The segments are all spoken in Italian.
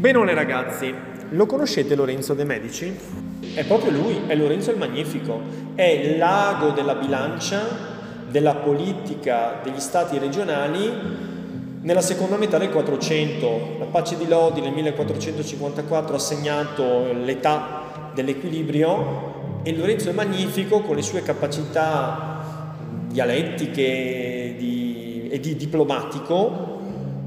Benone ragazzi, lo conoscete Lorenzo de Medici? È proprio lui, è Lorenzo il Magnifico, è l'ago della bilancia della politica degli stati regionali nella seconda metà del 400. La pace di Lodi nel 1454 ha segnato l'età dell'equilibrio e Lorenzo il Magnifico con le sue capacità dialettiche di, e di diplomatico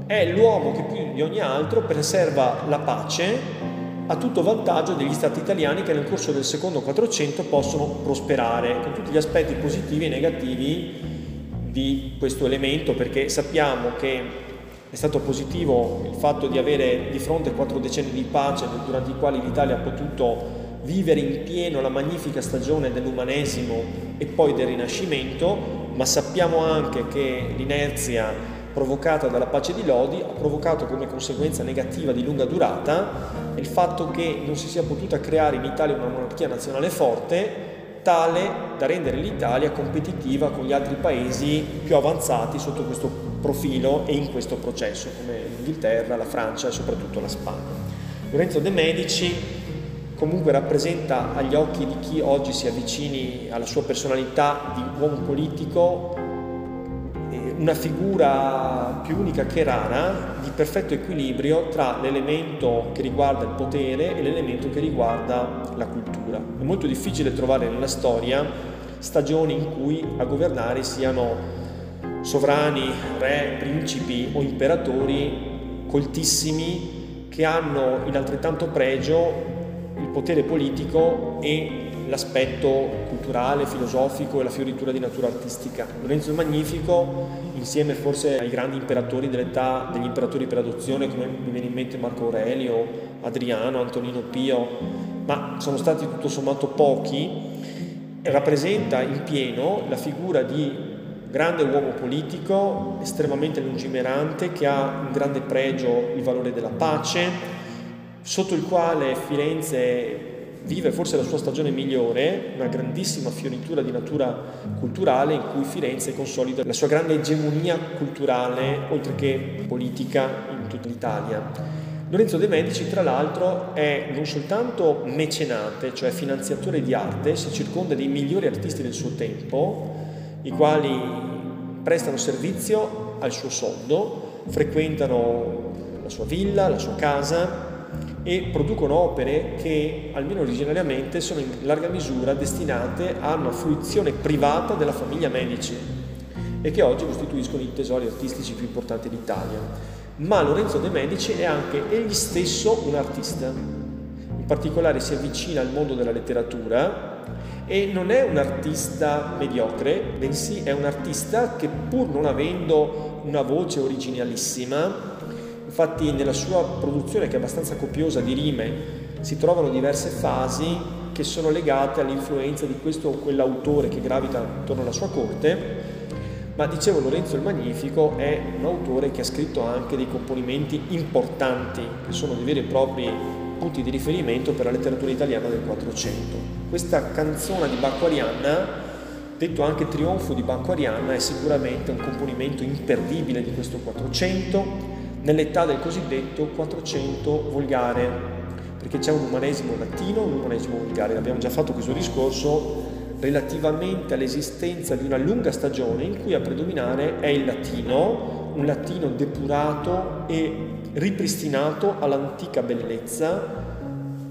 è l'uomo che più di ogni altro preserva la pace a tutto vantaggio degli stati italiani che nel corso del secondo 400 possono prosperare, con tutti gli aspetti positivi e negativi di questo elemento, perché sappiamo che è stato positivo il fatto di avere di fronte quattro decenni di pace durante i quali l'Italia ha potuto vivere in pieno la magnifica stagione dell'umanesimo e poi del Rinascimento, ma sappiamo anche che l'inerzia provocata dalla pace di Lodi ha provocato come conseguenza negativa di lunga durata il fatto che non si sia potuta creare in Italia una monarchia nazionale forte tale da rendere l'Italia competitiva con gli altri paesi più avanzati sotto questo profilo e in questo processo, come l'Inghilterra, la Francia e soprattutto la Spagna. Lorenzo de Medici comunque rappresenta agli occhi di chi oggi si avvicini alla sua personalità di uomo politico una figura più unica che rara di perfetto equilibrio tra l'elemento che riguarda il potere e l'elemento che riguarda la cultura. È molto difficile trovare nella storia stagioni in cui a governare siano sovrani, re, principi o imperatori coltissimi che hanno in altrettanto pregio il potere politico e l'aspetto culturale, filosofico e la fioritura di natura artistica. Lorenzo il Magnifico, insieme forse ai grandi imperatori dell'età degli imperatori per adozione, come mi viene in mente Marco Aurelio, Adriano, Antonino Pio, ma sono stati tutto sommato pochi, rappresenta in pieno la figura di grande uomo politico, estremamente lungimirante, che ha un grande pregio il valore della pace, sotto il quale Firenze vive forse la sua stagione migliore, una grandissima fioritura di natura culturale in cui Firenze consolida la sua grande egemonia culturale, oltre che politica, in tutta l'Italia. Lorenzo de' Medici, tra l'altro, è non soltanto mecenate, cioè finanziatore di arte, si circonda dei migliori artisti del suo tempo, i quali prestano servizio al suo soldo, frequentano la sua villa, la sua casa, e producono opere che, almeno originariamente, sono in larga misura destinate a una fruizione privata della famiglia Medici e che oggi costituiscono i tesori artistici più importanti d'Italia. Ma Lorenzo de' Medici è anche egli stesso un artista. In particolare si avvicina al mondo della letteratura e non è un artista mediocre, bensì è un artista che pur non avendo una voce originalissima, Infatti nella sua produzione, che è abbastanza copiosa di rime, si trovano diverse fasi che sono legate all'influenza di questo o quell'autore che gravita attorno alla sua corte, ma dicevo Lorenzo il Magnifico è un autore che ha scritto anche dei componimenti importanti, che sono dei veri e propri punti di riferimento per la letteratura italiana del Quattrocento. Questa canzone di Bacco Arianna, detto anche Trionfo di Bacco Arianna, è sicuramente un componimento imperdibile di questo Quattrocento, nell'età del cosiddetto 400 volgare, perché c'è un umanesimo latino e un umanesimo volgare. Abbiamo già fatto questo discorso relativamente all'esistenza di una lunga stagione in cui a predominare è il latino, un latino depurato e ripristinato all'antica bellezza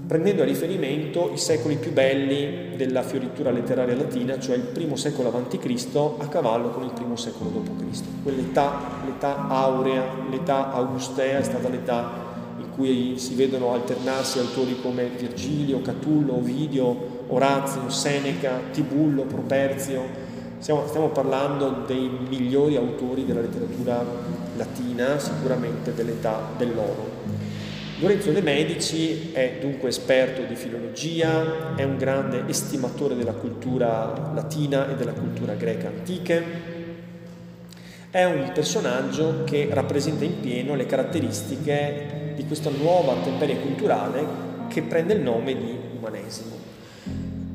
prendendo a riferimento i secoli più belli della fioritura letteraria latina, cioè il primo secolo a.C. a cavallo con il primo secolo d.C. Quell'età, l'età aurea, l'età augustea è stata l'età in cui si vedono alternarsi autori come Virgilio, Catullo, Ovidio, Orazio, Seneca, Tibullo, Properzio. Stiamo, stiamo parlando dei migliori autori della letteratura latina, sicuramente dell'età dell'oro. Lorenzo De Medici è dunque esperto di filologia, è un grande estimatore della cultura latina e della cultura greca antiche, è un personaggio che rappresenta in pieno le caratteristiche di questa nuova temperia culturale che prende il nome di umanesimo.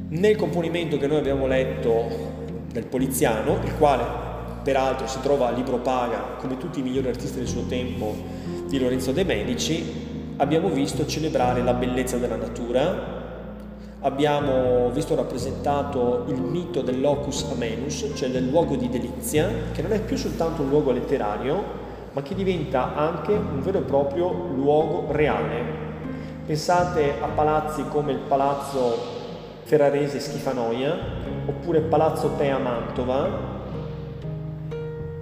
Nel componimento che noi abbiamo letto del Poliziano, il quale peraltro si trova a libro paga come tutti i migliori artisti del suo tempo di Lorenzo De Medici, abbiamo visto celebrare la bellezza della natura, abbiamo visto rappresentato il mito del locus amenus, cioè del luogo di delizia, che non è più soltanto un luogo letterario, ma che diventa anche un vero e proprio luogo reale. Pensate a palazzi come il palazzo ferrarese Schifanoia oppure Palazzo Tea Mantova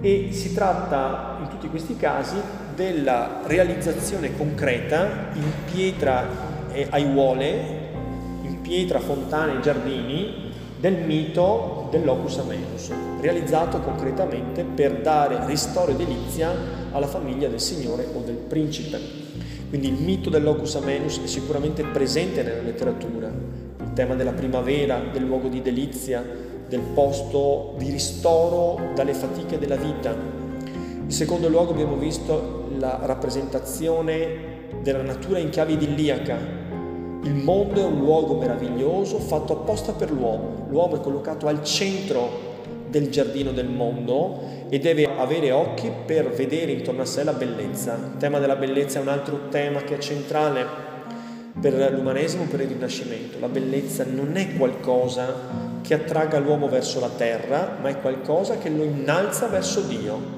e si tratta in tutti questi casi della realizzazione concreta in pietra e aiuole pietra, fontane e giardini del mito del locus amenus, realizzato concretamente per dare ristoro e delizia alla famiglia del Signore o del principe. Quindi il mito del locus amenus è sicuramente presente nella letteratura, il tema della primavera, del luogo di delizia, del posto di ristoro dalle fatiche della vita. In secondo luogo abbiamo visto la rappresentazione della natura in chiave idilliaca, il mondo è un luogo meraviglioso fatto apposta per l'uomo. L'uomo è collocato al centro del giardino del mondo e deve avere occhi per vedere intorno a sé la bellezza. Il tema della bellezza è un altro tema che è centrale per l'umanesimo, per il Rinascimento. La bellezza non è qualcosa che attragga l'uomo verso la terra, ma è qualcosa che lo innalza verso Dio.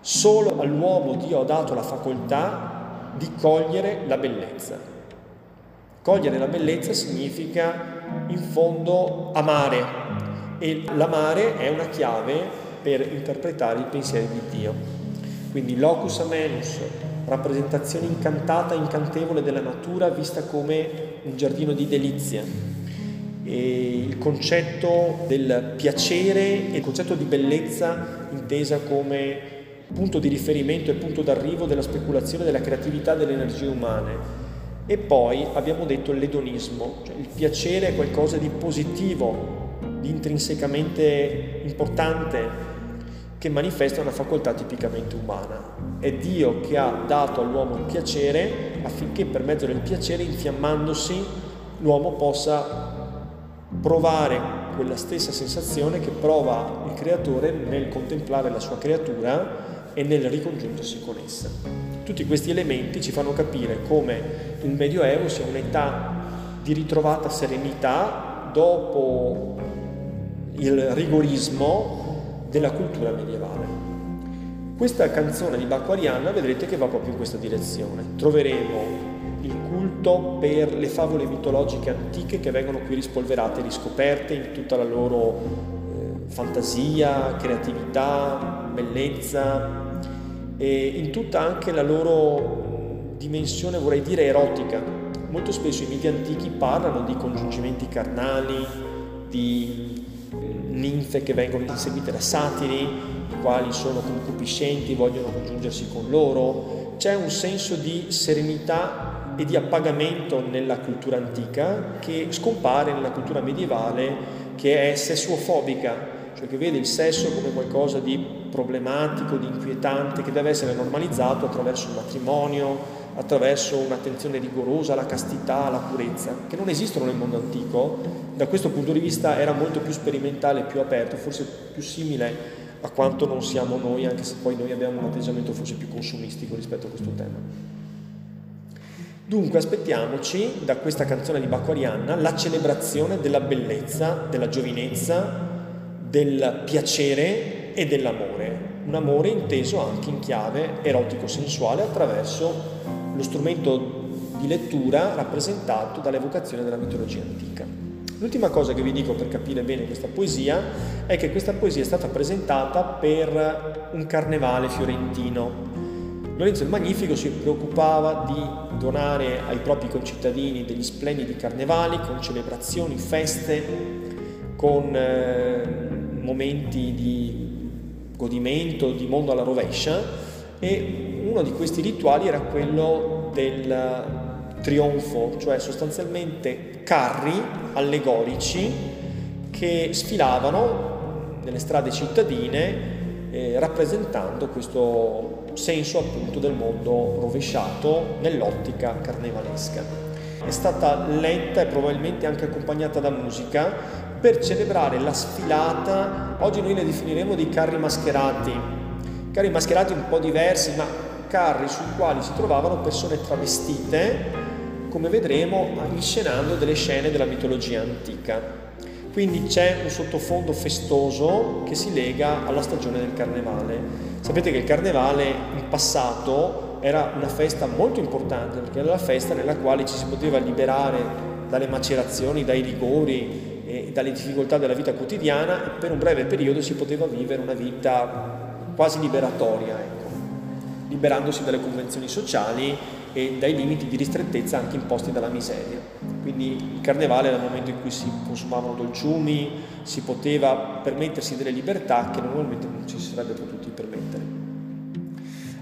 Solo all'uomo Dio ha dato la facoltà di cogliere la bellezza. Cogliere la bellezza significa in fondo amare e l'amare è una chiave per interpretare i pensieri di Dio. Quindi locus amenus, rappresentazione incantata, incantevole della natura vista come un giardino di delizia. E il concetto del piacere e il concetto di bellezza intesa come punto di riferimento e punto d'arrivo della speculazione, della creatività, delle energie umane e poi abbiamo detto l'edonismo, cioè il piacere è qualcosa di positivo, di intrinsecamente importante, che manifesta una facoltà tipicamente umana. È Dio che ha dato all'uomo il piacere affinché per mezzo del piacere, infiammandosi, l'uomo possa provare quella stessa sensazione che prova il creatore nel contemplare la sua creatura e nel ricongiungersi con essa. Tutti questi elementi ci fanno capire come il Medioevo sia un'età di ritrovata serenità dopo il rigorismo della cultura medievale. Questa canzone di Bacco Arianna vedrete che va proprio in questa direzione. Troveremo il culto per le favole mitologiche antiche che vengono qui rispolverate, riscoperte in tutta la loro eh, fantasia, creatività, bellezza, e in tutta anche la loro dimensione, vorrei dire, erotica. Molto spesso i miti antichi parlano di congiungimenti carnali, di ninfe che vengono inseguite da satiri, i quali sono concupiscenti, vogliono congiungersi con loro. C'è un senso di serenità e di appagamento nella cultura antica che scompare nella cultura medievale che è sessuofobica, cioè che vede il sesso come qualcosa di problematico, di inquietante, che deve essere normalizzato attraverso il matrimonio, attraverso un'attenzione rigorosa alla castità, alla purezza, che non esistono nel mondo antico. Da questo punto di vista era molto più sperimentale, più aperto, forse più simile a quanto non siamo noi, anche se poi noi abbiamo un atteggiamento forse più consumistico rispetto a questo tema. Dunque aspettiamoci da questa canzone di Bacco Arianna la celebrazione della bellezza, della giovinezza, del piacere e dell'amore, un amore inteso anche in chiave erotico-sensuale attraverso lo strumento di lettura rappresentato dall'evocazione della mitologia antica. L'ultima cosa che vi dico per capire bene questa poesia è che questa poesia è stata presentata per un carnevale fiorentino. Lorenzo il Magnifico si preoccupava di donare ai propri concittadini degli splendidi carnevali con celebrazioni, feste, con eh, momenti di godimento, di mondo alla rovescia e uno di questi rituali era quello del trionfo, cioè sostanzialmente carri allegorici che sfilavano nelle strade cittadine eh, rappresentando questo senso appunto del mondo rovesciato nell'ottica carnevalesca. È stata letta e probabilmente anche accompagnata da musica per celebrare la sfilata, oggi noi le definiremo dei carri mascherati, carri mascherati un po' diversi, ma carri sui quali si trovavano persone travestite, come vedremo, inscenando delle scene della mitologia antica. Quindi c'è un sottofondo festoso che si lega alla stagione del carnevale. Sapete che il carnevale in passato era una festa molto importante perché era la festa nella quale ci si poteva liberare dalle macerazioni, dai rigori e dalle difficoltà della vita quotidiana per un breve periodo si poteva vivere una vita quasi liberatoria, ecco, liberandosi dalle convenzioni sociali e dai limiti di ristrettezza anche imposti dalla miseria. Quindi il carnevale era il momento in cui si consumavano dolciumi, si poteva permettersi delle libertà che normalmente non ci si sarebbe potuti permettere.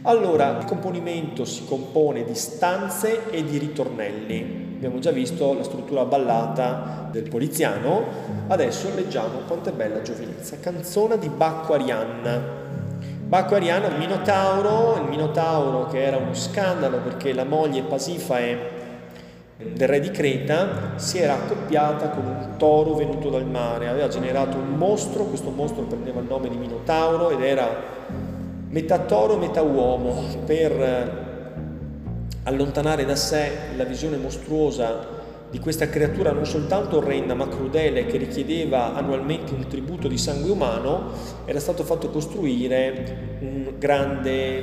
Allora, il componimento si compone di stanze e di ritornelli. Abbiamo già visto la struttura ballata del poliziano, adesso leggiamo Quanto è bella giovinezza, canzone di Bacco Arianna. Bacco Arianna, il Minotauro, il Minotauro che era uno scandalo perché la moglie Pasifae del re di Creta si era accoppiata con un toro venuto dal mare, aveva generato un mostro, questo mostro prendeva il nome di Minotauro ed era metà toro, metà uomo, per allontanare da sé la visione mostruosa di questa creatura non soltanto orrenda ma crudele che richiedeva annualmente un tributo di sangue umano, era stato fatto costruire un grande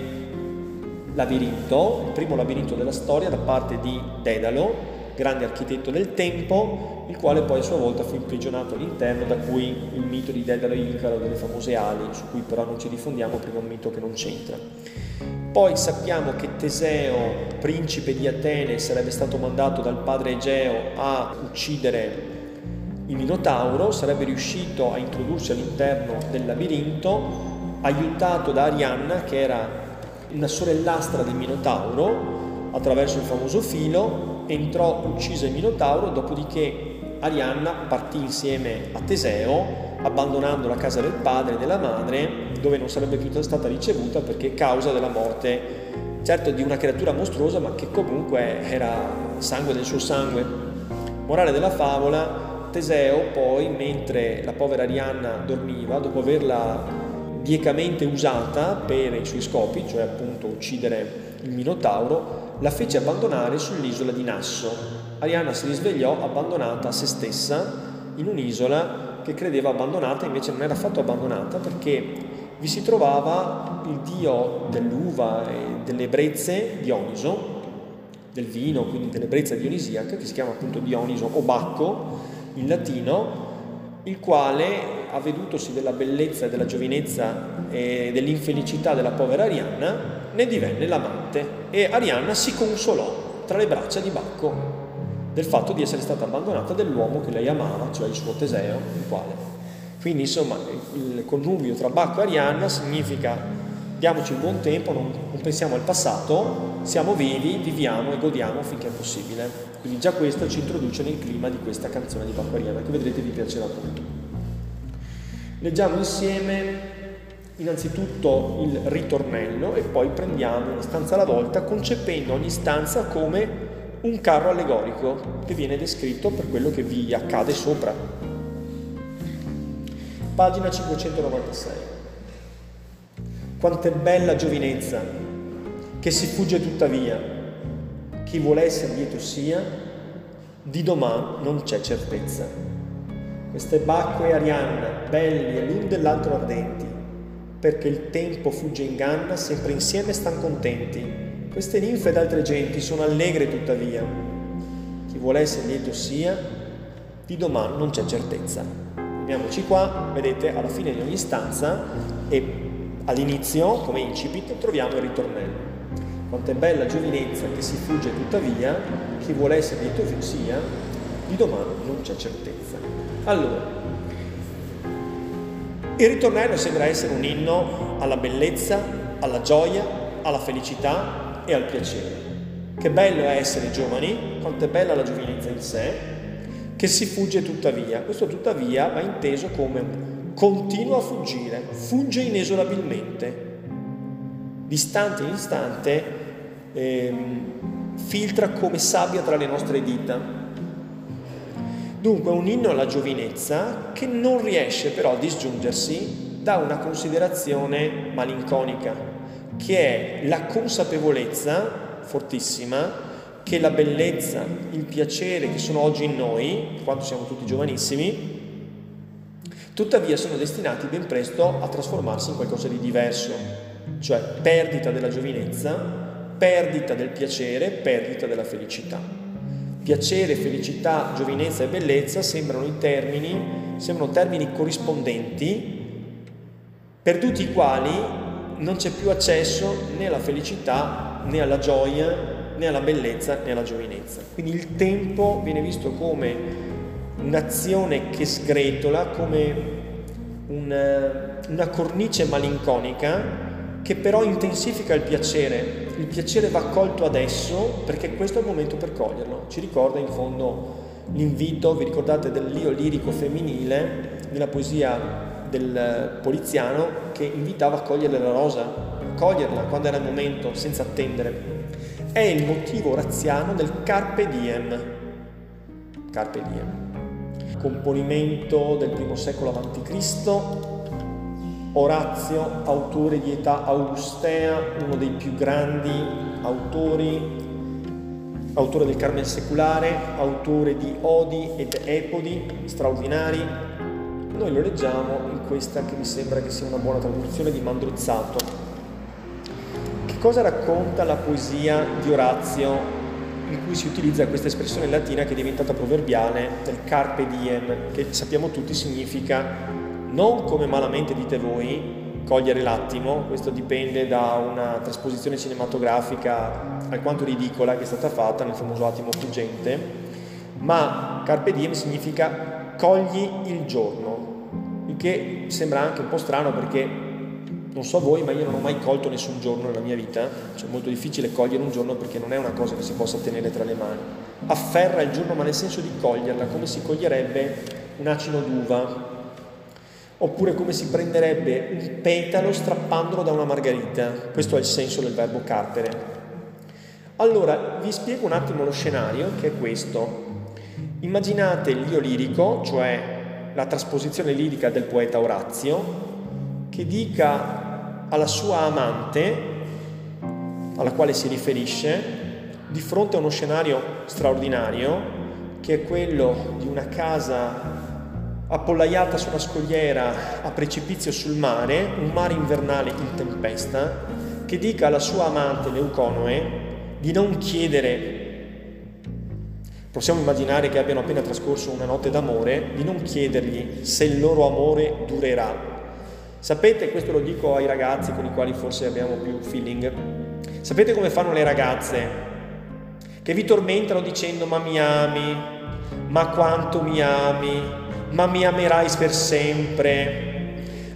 labirinto, il primo labirinto della storia da parte di Dedalo, grande architetto del tempo, il quale poi a sua volta fu imprigionato all'interno, da cui il mito di Dedalo e Icaro delle famose ali, su cui però non ci diffondiamo perché è un mito che non c'entra. Poi sappiamo che Teseo, principe di Atene, sarebbe stato mandato dal padre Egeo a uccidere il Minotauro, sarebbe riuscito a introdursi all'interno del labirinto, aiutato da Arianna, che era una sorellastra del Minotauro, attraverso il famoso filo, entrò, uccise il Minotauro, dopodiché Arianna partì insieme a Teseo, abbandonando la casa del padre e della madre, dove non sarebbe più stata ricevuta perché causa della morte, certo di una creatura mostruosa, ma che comunque era sangue del suo sangue. Morale della favola, Teseo poi, mentre la povera Arianna dormiva, dopo averla biecamente usata per i suoi scopi, cioè appunto uccidere il Minotauro, la fece abbandonare sull'isola di Nasso. Arianna si risvegliò abbandonata a se stessa in un'isola che credeva abbandonata, invece non era affatto abbandonata perché vi si trovava il dio dell'uva e delle brezze, Dioniso, del vino, quindi dell'ebbrezza dionisiaca, che si chiama appunto Dioniso o Bacco in latino, il quale avvedutosi della bellezza della giovinezza e dell'infelicità della povera Arianna, ne divenne l'amante e Arianna si consolò tra le braccia di Bacco del fatto di essere stata abbandonata dall'uomo che lei amava, cioè il suo Teseo, il quale. Quindi insomma il connubio tra Bacco e Arianna significa diamoci un buon tempo, non, non pensiamo al passato, siamo vivi, viviamo e godiamo finché è possibile. Quindi già questo ci introduce nel clima di questa canzone di Bacco Arianna che vedrete vi piacerà molto. Leggiamo insieme innanzitutto il ritornello e poi prendiamo una stanza alla volta concependo ogni stanza come un carro allegorico che viene descritto per quello che vi accade sopra. Pagina 596. Quanto è bella giovinezza che si fugge tuttavia. Chi vuole essere lieto sia, di domani non c'è certezza. Queste bacque Arianna, belli e l'un dell'altro ardenti, perché il tempo fugge in inganna, sempre insieme stan contenti. Queste ninfe ed altre genti sono allegre tuttavia. Chi vuole essere lieto sia, di domani non c'è certezza. Fermiamoci qua, vedete, alla fine di ogni stanza e all'inizio, come incipit, troviamo il ritornello. Quanto è bella giovinezza che si fugge tuttavia, chi vuole essere lieto sia, di domani non c'è certezza. Allora, il ritornello sembra essere un inno alla bellezza, alla gioia, alla felicità e al piacere. Che bello è essere giovani, quanto è bella la giovinezza in sé, che si fugge tuttavia. Questo tuttavia va inteso come continua a fuggire, fugge inesorabilmente. Distante in istante ehm, filtra come sabbia tra le nostre dita Dunque un inno alla giovinezza che non riesce però a disgiungersi da una considerazione malinconica, che è la consapevolezza fortissima che la bellezza, il piacere che sono oggi in noi, quando siamo tutti giovanissimi, tuttavia sono destinati ben presto a trasformarsi in qualcosa di diverso, cioè perdita della giovinezza, perdita del piacere, perdita della felicità. Piacere, felicità, giovinezza e bellezza sembrano i termini, sembrano termini corrispondenti, perduti i quali non c'è più accesso né alla felicità né alla gioia né alla bellezza né alla giovinezza. Quindi il tempo viene visto come un'azione che sgretola, come una, una cornice malinconica che però intensifica il piacere. Il piacere va colto adesso perché questo è il momento per coglierlo. Ci ricorda in fondo l'invito, vi ricordate dell'io lirico femminile nella poesia del poliziano che invitava a cogliere la rosa, coglierla quando era il momento, senza attendere è il motivo razziano del carpe diem. Carpe diem. Componimento del primo secolo a.C. Orazio, autore di età augustea, uno dei più grandi autori, autore del Carmen Seculare, autore di odi ed epodi straordinari. Noi lo leggiamo in questa che mi sembra che sia una buona traduzione di Mandruzzato, cosa racconta la poesia di Orazio in cui si utilizza questa espressione latina che è diventata proverbiale del carpe diem, che sappiamo tutti significa non come malamente dite voi, cogliere l'attimo, questo dipende da una trasposizione cinematografica alquanto ridicola che è stata fatta nel famoso attimo fuggente, ma carpe diem significa cogli il giorno, il che sembra anche un po' strano perché non so voi, ma io non ho mai colto nessun giorno nella mia vita, cioè è molto difficile cogliere un giorno perché non è una cosa che si possa tenere tra le mani. Afferra il giorno, ma nel senso di coglierla, come si coglierebbe un acino d'uva, oppure come si prenderebbe un petalo strappandolo da una margarita. Questo è il senso del verbo carpere. Allora, vi spiego un attimo lo scenario, che è questo. Immaginate l'io lirico, cioè la trasposizione lirica del poeta Orazio, che dica alla sua amante, alla quale si riferisce, di fronte a uno scenario straordinario, che è quello di una casa appollaiata su una scogliera a precipizio sul mare, un mare invernale in tempesta, che dica alla sua amante Leuconoe di non chiedere, possiamo immaginare che abbiano appena trascorso una notte d'amore, di non chiedergli se il loro amore durerà, Sapete, questo lo dico ai ragazzi con i quali forse abbiamo più feeling, sapete come fanno le ragazze? Che vi tormentano dicendo ma mi ami, ma quanto mi ami, ma mi amerai per sempre.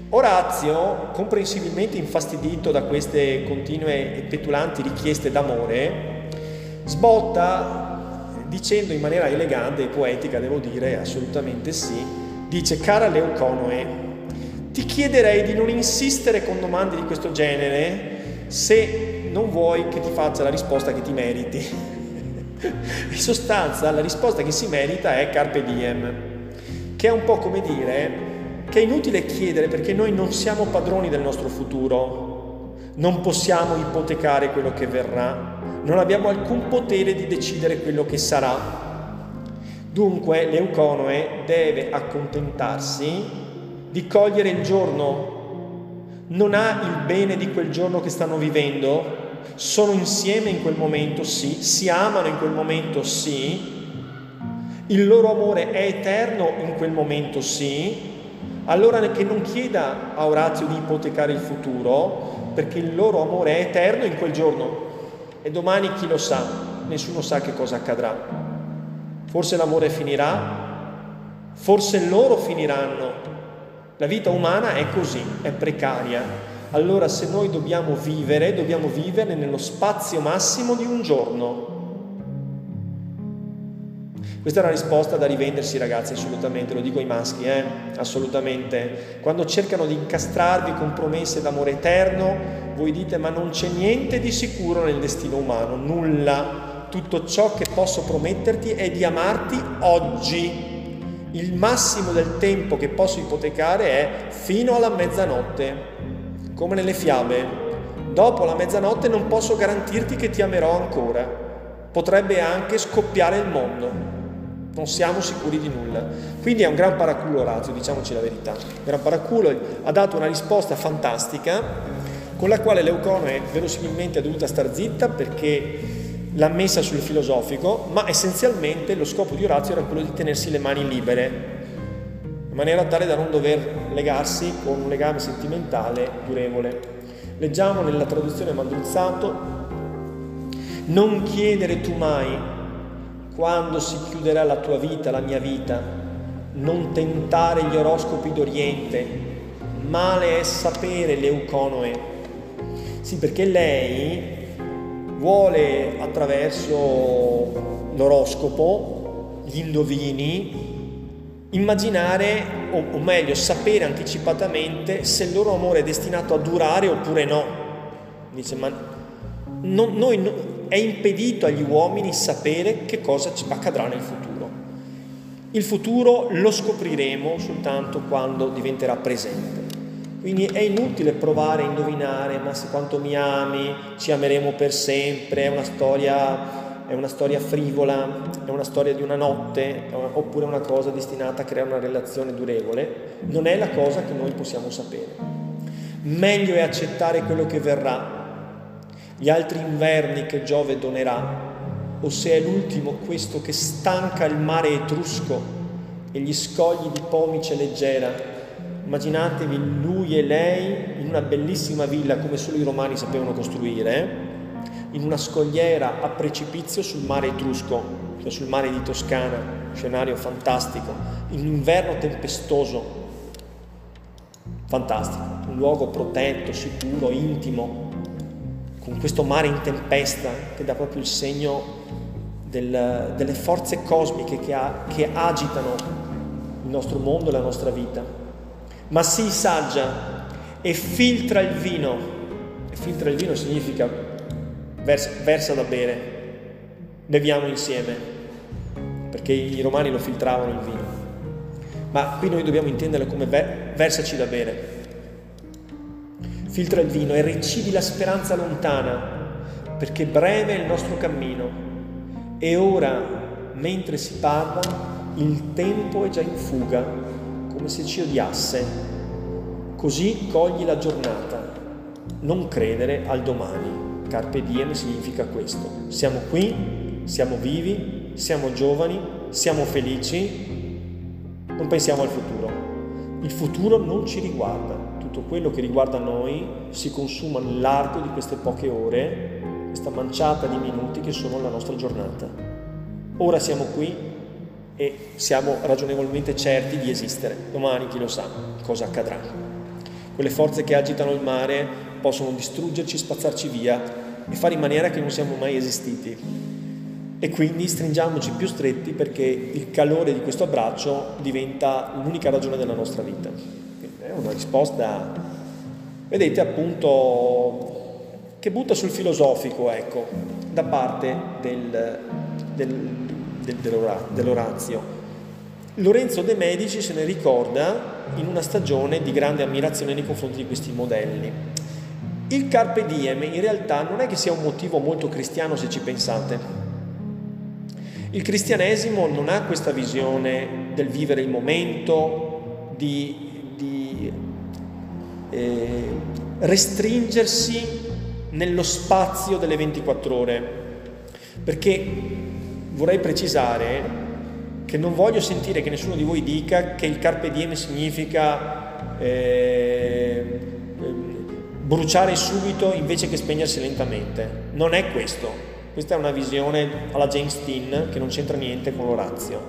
Orazio, comprensibilmente infastidito da queste continue e petulanti richieste d'amore, sbotta dicendo in maniera elegante e poetica, devo dire assolutamente sì, dice cara Leuconoe, ti chiederei di non insistere con domande di questo genere se non vuoi che ti faccia la risposta che ti meriti. In sostanza, la risposta che si merita è carpe diem, che è un po' come dire che è inutile chiedere perché noi non siamo padroni del nostro futuro, non possiamo ipotecare quello che verrà, non abbiamo alcun potere di decidere quello che sarà. Dunque l'Euconoe deve accontentarsi di cogliere il giorno, non ha il bene di quel giorno che stanno vivendo, sono insieme in quel momento, sì, si amano in quel momento, sì, il loro amore è eterno in quel momento, sì, allora che non chieda a Orazio di ipotecare il futuro, perché il loro amore è eterno in quel giorno. E domani chi lo sa, nessuno sa che cosa accadrà. Forse l'amore finirà, forse loro finiranno, la vita umana è così, è precaria. Allora se noi dobbiamo vivere, dobbiamo vivere nello spazio massimo di un giorno. Questa è una risposta da rivendersi ragazzi, assolutamente, lo dico ai maschi, eh? assolutamente. Quando cercano di incastrarvi con promesse d'amore eterno, voi dite ma non c'è niente di sicuro nel destino umano, nulla. Tutto ciò che posso prometterti è di amarti oggi, il massimo del tempo che posso ipotecare è fino alla mezzanotte, come nelle fiabe. dopo la mezzanotte non posso garantirti che ti amerò ancora. Potrebbe anche scoppiare il mondo. Non siamo sicuri di nulla. Quindi è un gran paraculo Orazio, diciamoci la verità. Un gran paraculo ha dato una risposta fantastica con la quale Leuconoe verosimilmente è dovuta star zitta perché l'ha messa sul filosofico, ma essenzialmente lo scopo di Orazio era quello di tenersi le mani libere in maniera tale da non dover legarsi con un legame sentimentale durevole. Leggiamo nella traduzione Mandruzzato, non chiedere tu mai quando si chiuderà la tua vita, la mia vita, non tentare gli oroscopi d'Oriente, male è sapere l'Euconoe. Sì, perché lei vuole attraverso l'oroscopo, gli indovini, immaginare, o, o, meglio sapere anticipatamente se il loro amore è destinato a durare oppure no. Dice, ma non, noi, no, è impedito agli uomini sapere che cosa ci accadrà nel futuro. Il futuro lo scopriremo soltanto quando diventerà presente. Quindi è inutile provare a indovinare, ma se quanto mi ami, ci ameremo per sempre, è una storia è una storia frivola, è una storia di una notte, oppure una cosa destinata a creare una relazione durevole, non è la cosa che noi possiamo sapere. Meglio è accettare quello che verrà, gli altri inverni che Giove donerà, o se è l'ultimo questo che stanca il mare etrusco e gli scogli di pomice leggera. Immaginatevi lui e lei in una bellissima villa come solo i romani sapevano costruire, in una scogliera a precipizio sul mare etrusco, cioè sul mare di Toscana, scenario fantastico, in un inverno tempestoso, fantastico, un luogo protetto, sicuro, intimo, con questo mare in tempesta che dà proprio il segno del, delle forze cosmiche che, ha, che agitano il nostro mondo e la nostra vita. Ma sii saggia e filtra il vino. E filtra il vino significa versa, versa da bere, beviamo insieme, perché i romani lo filtravano il vino. Ma qui noi dobbiamo intendere come versaci da bere. Filtra il vino e recivi la speranza lontana, perché breve è il nostro cammino. E ora, mentre si parla, il tempo è già in fuga, come se ci odiasse. Così cogli la giornata, non credere al domani. Carpe diem significa questo. Siamo qui, siamo vivi, siamo giovani, siamo felici, non pensiamo al futuro. Il futuro non ci riguarda. Tutto quello che riguarda noi si consuma nell'arco di queste poche ore, questa manciata di minuti che sono la nostra giornata. Ora siamo qui e siamo ragionevolmente certi di esistere. Domani chi lo sa cosa accadrà. Quelle forze che agitano il mare possono distruggerci, spazzarci via e fare in maniera che non siamo mai esistiti. E quindi stringiamoci più stretti perché il calore di questo abbraccio diventa l'unica ragione della nostra vita. È una risposta, vedete appunto, che butta sul filosofico, ecco, da parte del, del, dell'Orazio. Lorenzo de' Medici se ne ricorda in una stagione di grande ammirazione nei confronti di questi modelli. Il carpe diem in realtà non è che sia un motivo molto cristiano se ci pensate. Il cristianesimo non ha questa visione del vivere il momento, di, di eh, restringersi nello spazio delle 24 ore, perché vorrei precisare che non voglio sentire che nessuno di voi dica che il carpe diem significa eh, bruciare subito invece che spegnersi lentamente. Non è questo. Questa è una visione alla James Dean che non c'entra niente con Orazio.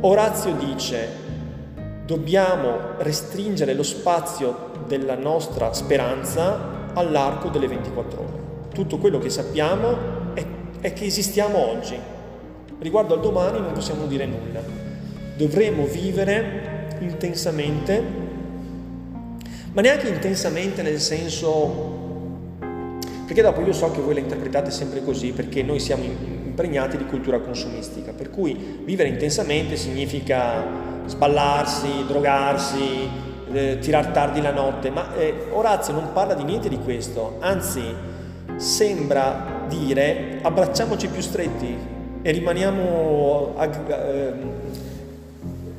Orazio dice dobbiamo restringere lo spazio della nostra speranza all'arco delle 24 ore. Tutto quello che sappiamo è, è che esistiamo oggi. Riguardo al domani non possiamo dire nulla. Dovremo vivere intensamente ma neanche intensamente nel senso... Perché dopo io so che voi la interpretate sempre così, perché noi siamo impregnati di cultura consumistica, per cui vivere intensamente significa sballarsi, drogarsi, eh, tirar tardi la notte, ma eh, Orazio non parla di niente di questo, anzi sembra dire abbracciamoci più stretti e rimaniamo ag-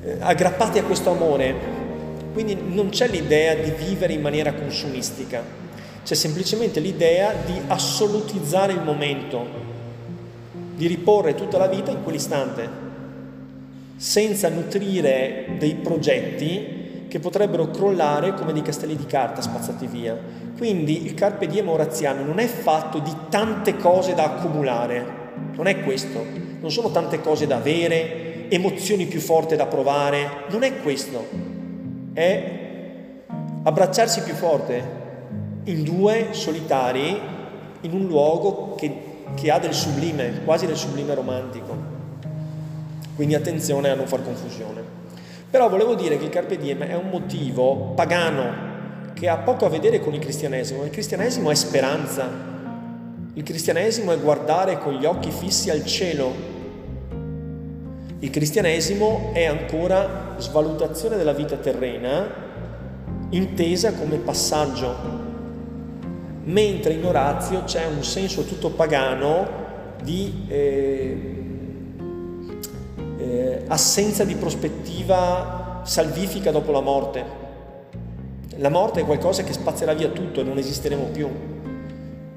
eh, aggrappati a questo amore. Quindi non c'è l'idea di vivere in maniera consumistica, c'è semplicemente l'idea di assolutizzare il momento, di riporre tutta la vita in quell'istante, senza nutrire dei progetti che potrebbero crollare come dei castelli di carta spazzati via. Quindi il carpe diem oraziano non è fatto di tante cose da accumulare, non è questo, non sono tante cose da avere, emozioni più forti da provare, non è questo è abbracciarsi più forte in due solitari in un luogo che, che ha del sublime, quasi del sublime romantico. Quindi attenzione a non far confusione. Però volevo dire che il Carpe Diem è un motivo pagano che ha poco a vedere con il cristianesimo. Il cristianesimo è speranza, il cristianesimo è guardare con gli occhi fissi al cielo, il cristianesimo è ancora svalutazione della vita terrena intesa come passaggio, mentre in Orazio c'è un senso tutto pagano di eh, eh, assenza di prospettiva salvifica dopo la morte. La morte è qualcosa che spazzerà via tutto e non esisteremo più.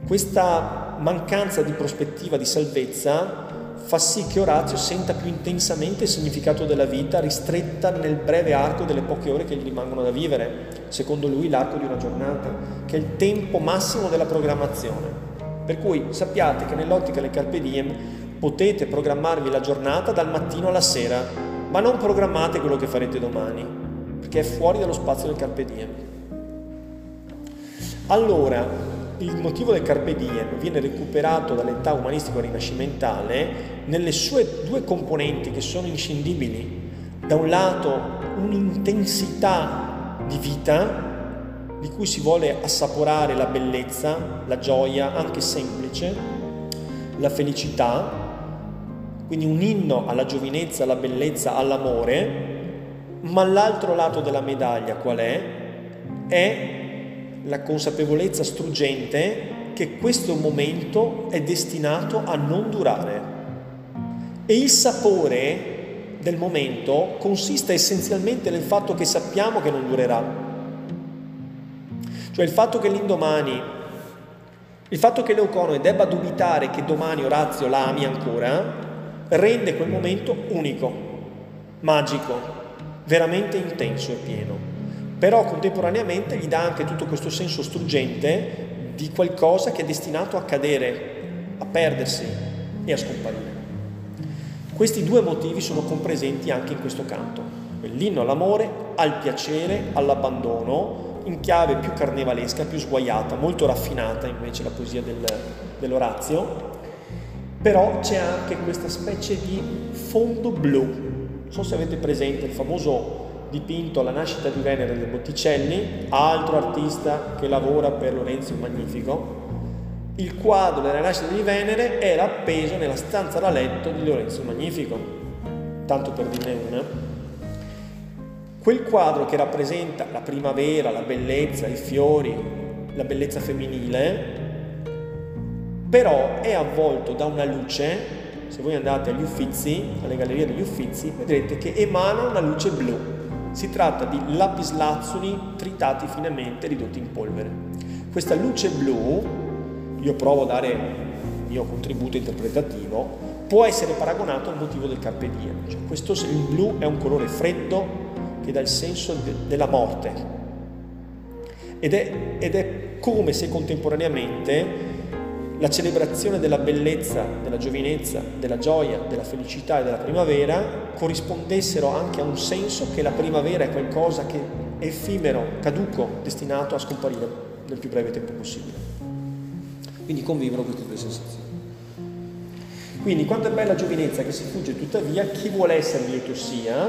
Questa mancanza di prospettiva di salvezza fa sì che Orazio senta più intensamente il significato della vita ristretta nel breve arco delle poche ore che gli rimangono da vivere, secondo lui l'arco di una giornata, che è il tempo massimo della programmazione. Per cui sappiate che nell'ottica del Carpe Diem potete programmarvi la giornata dal mattino alla sera, ma non programmate quello che farete domani, perché è fuori dallo spazio del Carpe Diem. Allora, il motivo del carpe diem viene recuperato dall'età umanistico-rinascimentale nelle sue due componenti che sono inscindibili. Da un lato un'intensità di vita di cui si vuole assaporare la bellezza, la gioia, anche semplice, la felicità, quindi un inno alla giovinezza, alla bellezza, all'amore, ma l'altro lato della medaglia qual è? È la consapevolezza struggente che questo momento è destinato a non durare. E il sapore del momento consiste essenzialmente nel fatto che sappiamo che non durerà. Cioè il fatto che l'indomani, il fatto che Leuconoe debba dubitare che domani Orazio la ami ancora, rende quel momento unico, magico, veramente intenso e pieno però contemporaneamente gli dà anche tutto questo senso struggente di qualcosa che è destinato a cadere, a perdersi e a scomparire. Questi due motivi sono compresenti anche in questo canto, l'inno all'amore, al piacere, all'abbandono, in chiave più carnevalesca, più sguaiata, molto raffinata invece la poesia del, dell'Orazio, però c'è anche questa specie di fondo blu. Non so se avete presente il famoso dipinto La nascita di Venere del Botticelli, altro artista che lavora per Lorenzo Magnifico. Il quadro della nascita di Venere era appeso nella stanza da letto di Lorenzo Magnifico, tanto per dirne una. Quel quadro che rappresenta la primavera, la bellezza, i fiori, la bellezza femminile, però è avvolto da una luce, se voi andate agli Uffizi, alle gallerie degli Uffizi, vedrete che emana una luce blu, si tratta di lapislazzuli tritati finemente ridotti in polvere. Questa luce blu, io provo a dare il mio contributo interpretativo, può essere paragonato al motivo del carpe diem. Cioè questo, il blu è un colore freddo che dà il senso de, della morte ed è, ed è come se contemporaneamente la celebrazione della bellezza, della giovinezza, della gioia, della felicità e della primavera corrispondessero anche a un senso che la primavera è qualcosa che è effimero, caduco, destinato a scomparire nel più breve tempo possibile. Quindi convivono queste due sensazioni. Quindi quanto è bella giovinezza che si fugge tuttavia, chi vuole essere lieto sia,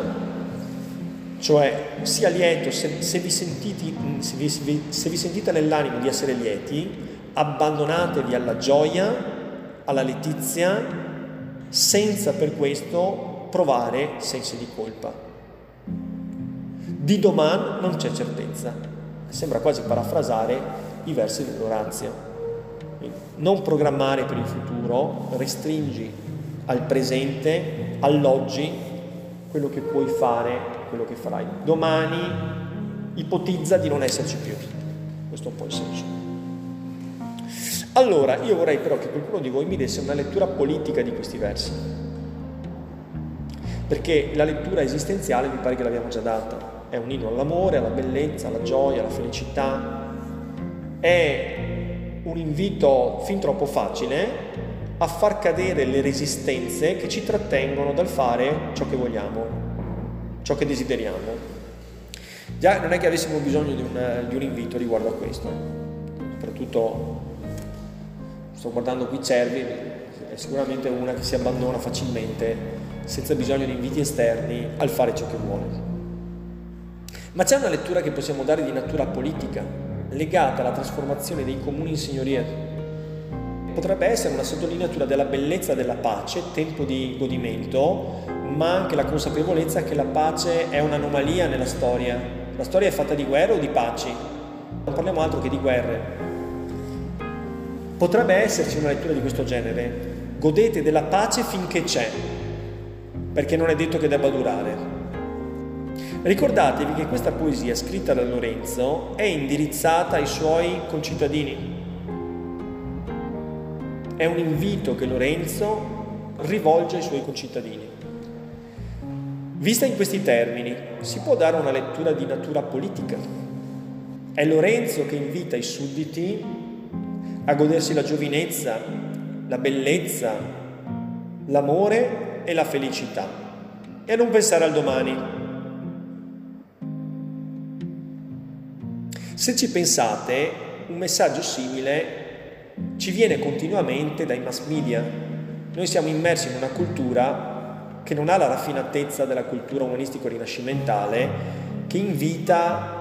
cioè sia lieto se, se, vi, sentiti, se, vi, se vi sentite nell'animo di essere lieti, abbandonatevi alla gioia, alla letizia, senza per questo provare sensi di colpa. Di domani non c'è certezza. Sembra quasi parafrasare i versi dell'Orazio. Non programmare per il futuro, restringi al presente, all'oggi, quello che puoi fare, quello che farai. Domani ipotizza di non esserci più. Questo è un po' il senso. Allora, io vorrei però che qualcuno di voi mi desse una lettura politica di questi versi, perché la lettura esistenziale mi pare che l'abbiamo già data. È un inno all'amore, alla bellezza, alla gioia, alla felicità. È un invito fin troppo facile a far cadere le resistenze che ci trattengono dal fare ciò che vogliamo, ciò che desideriamo. Già non è che avessimo bisogno di un, di un invito riguardo a questo, soprattutto sto guardando qui Cervi, è sicuramente una che si abbandona facilmente, senza bisogno di inviti esterni, al fare ciò che vuole. Ma c'è una lettura che possiamo dare di natura politica, legata alla trasformazione dei comuni in signoria potrebbe essere una sottolineatura della bellezza della pace, tempo di godimento, ma anche la consapevolezza che la pace è un'anomalia nella storia. La storia è fatta di guerre o di paci, non parliamo altro che di guerre. Potrebbe esserci una lettura di questo genere. Godete della pace finché c'è, perché non è detto che debba durare. Ricordatevi che questa poesia scritta da Lorenzo è indirizzata ai suoi concittadini, è un invito che Lorenzo rivolge ai suoi concittadini. Vista in questi termini, si può dare una lettura di natura politica. È Lorenzo che invita i sudditi a godersi la giovinezza, la bellezza, l'amore e la felicità e a non pensare al domani. Se ci pensate, un messaggio simile ci viene continuamente dai mass media. Noi siamo immersi in una cultura che non ha la raffinatezza della cultura umanistico-rinascimentale, che invita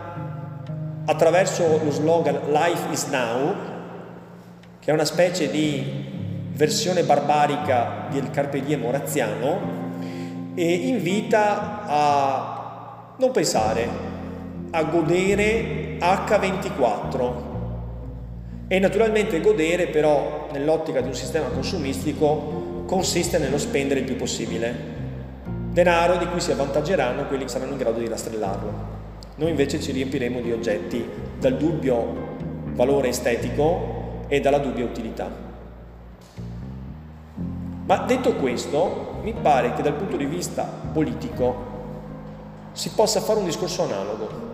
attraverso lo slogan Life is Now, che è una specie di versione barbarica del Carpe Diem oraziano, e invita a non pensare, a godere H24, e naturalmente godere però nell'ottica di un sistema consumistico consiste nello spendere il più possibile. Denaro di cui si avvantaggeranno quelli che saranno in grado di rastrellarlo. Noi invece ci riempiremo di oggetti dal dubbio valore estetico e dalla dubbia utilità. Ma detto questo, mi pare che dal punto di vista politico si possa fare un discorso analogo.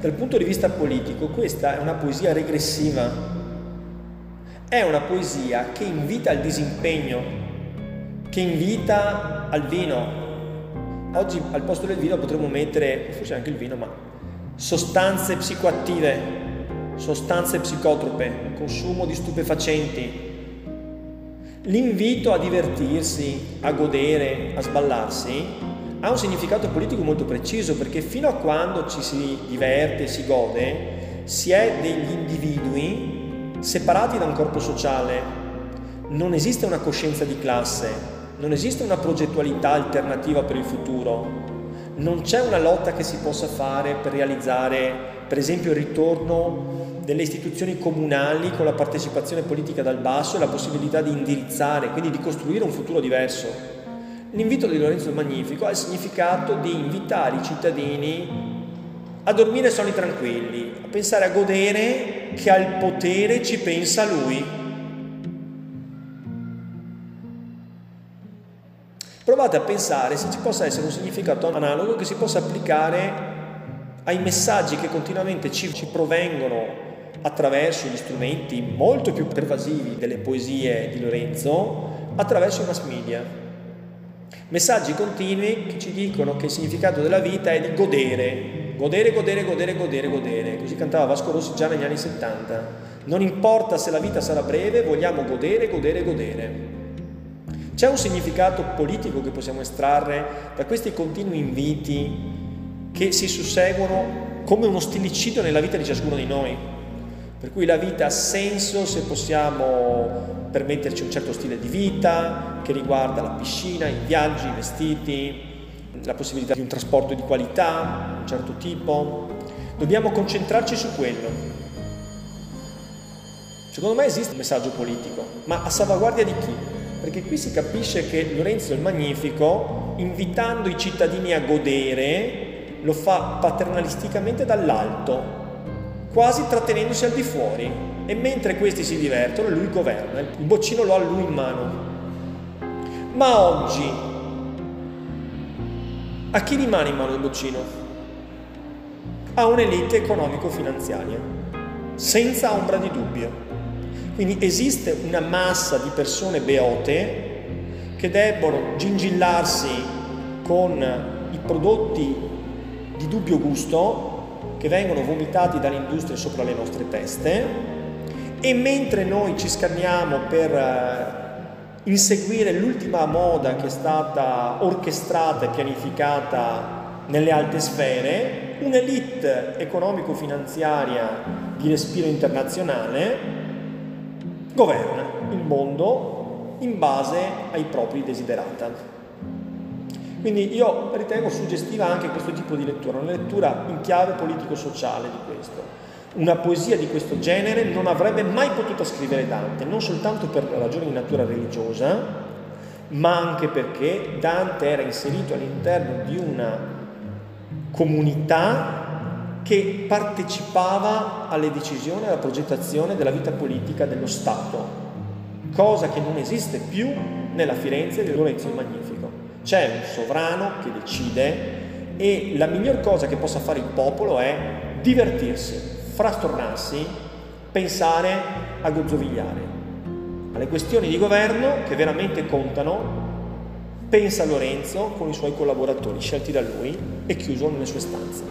Dal punto di vista politico questa è una poesia regressiva, è una poesia che invita al disimpegno, che invita al vino. Oggi al posto del vino potremmo mettere, forse anche il vino, ma sostanze psicoattive, sostanze psicotrope, consumo di stupefacenti, l'invito a divertirsi, a godere, a sballarsi, ha un significato politico molto preciso perché fino a quando ci si diverte, si gode, si è degli individui separati da un corpo sociale, non esiste una coscienza di classe, non esiste una progettualità alternativa per il futuro, non c'è una lotta che si possa fare per realizzare, per esempio, il ritorno delle istituzioni comunali con la partecipazione politica dal basso e la possibilità di indirizzare, quindi di costruire un futuro diverso. L'invito di Lorenzo il Magnifico ha il significato di invitare i cittadini a dormire sonni tranquilli, a pensare a godere che al potere ci pensa lui. Provate a pensare se ci possa essere un significato analogo che si possa applicare ai messaggi che continuamente ci, ci provengono attraverso gli strumenti molto più pervasivi delle poesie di Lorenzo, attraverso i mass media. Messaggi continui che ci dicono che il significato della vita è di godere, godere, godere, godere, godere, godere. Così cantava Vasco Rossi già negli anni 70. Non importa se la vita sarà breve, vogliamo godere, godere, godere. C'è un significato politico che possiamo estrarre da questi continui inviti che si susseguono come uno stillicidio nella vita di ciascuno di noi. Per cui la vita ha senso se possiamo permetterci un certo stile di vita che riguarda la piscina, i viaggi, i vestiti, la possibilità di un trasporto di qualità, un certo tipo. Dobbiamo concentrarci su quello. Secondo me esiste un messaggio politico, ma a salvaguardia di chi? Perché qui si capisce che Lorenzo il Magnifico, invitando i cittadini a godere, lo fa paternalisticamente dall'alto, quasi trattenendosi al di fuori. E mentre questi si divertono, lui governa, il boccino lo ha lui in mano. Ma oggi, a chi rimane in mano il boccino? A un'elite economico-finanziaria, senza ombra di dubbio. Quindi esiste una massa di persone beote che debbono gingillarsi con i prodotti di dubbio gusto che vengono vomitati dalle industrie sopra le nostre teste e mentre noi ci scanniamo per eh, inseguire l'ultima moda che è stata orchestrata e pianificata nelle alte sfere, un'elite economico-finanziaria di respiro internazionale governa il mondo in base ai propri desiderata. Quindi io ritengo suggestiva anche questo tipo di lettura, una lettura in chiave politico-sociale di questo. Una poesia di questo genere non avrebbe mai potuto scrivere Dante, non soltanto per ragioni di natura religiosa, ma anche perché Dante era inserito all'interno di una comunità che partecipava alle decisioni alla progettazione della vita politica dello Stato, cosa che non esiste più nella Firenze di Lorenzo il Magnifico. C'è un sovrano che decide e la miglior cosa che possa fare il popolo è divertirsi, frastornarsi, pensare a gozzovigliare. Alle questioni di governo che veramente contano, pensa Lorenzo con i suoi collaboratori scelti da lui e chiuso nelle sue stanze.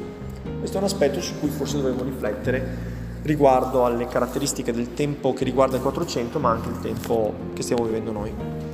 Questo è un aspetto su cui forse dovremmo riflettere riguardo alle caratteristiche del tempo che riguarda il 400, ma anche il tempo che stiamo vivendo noi.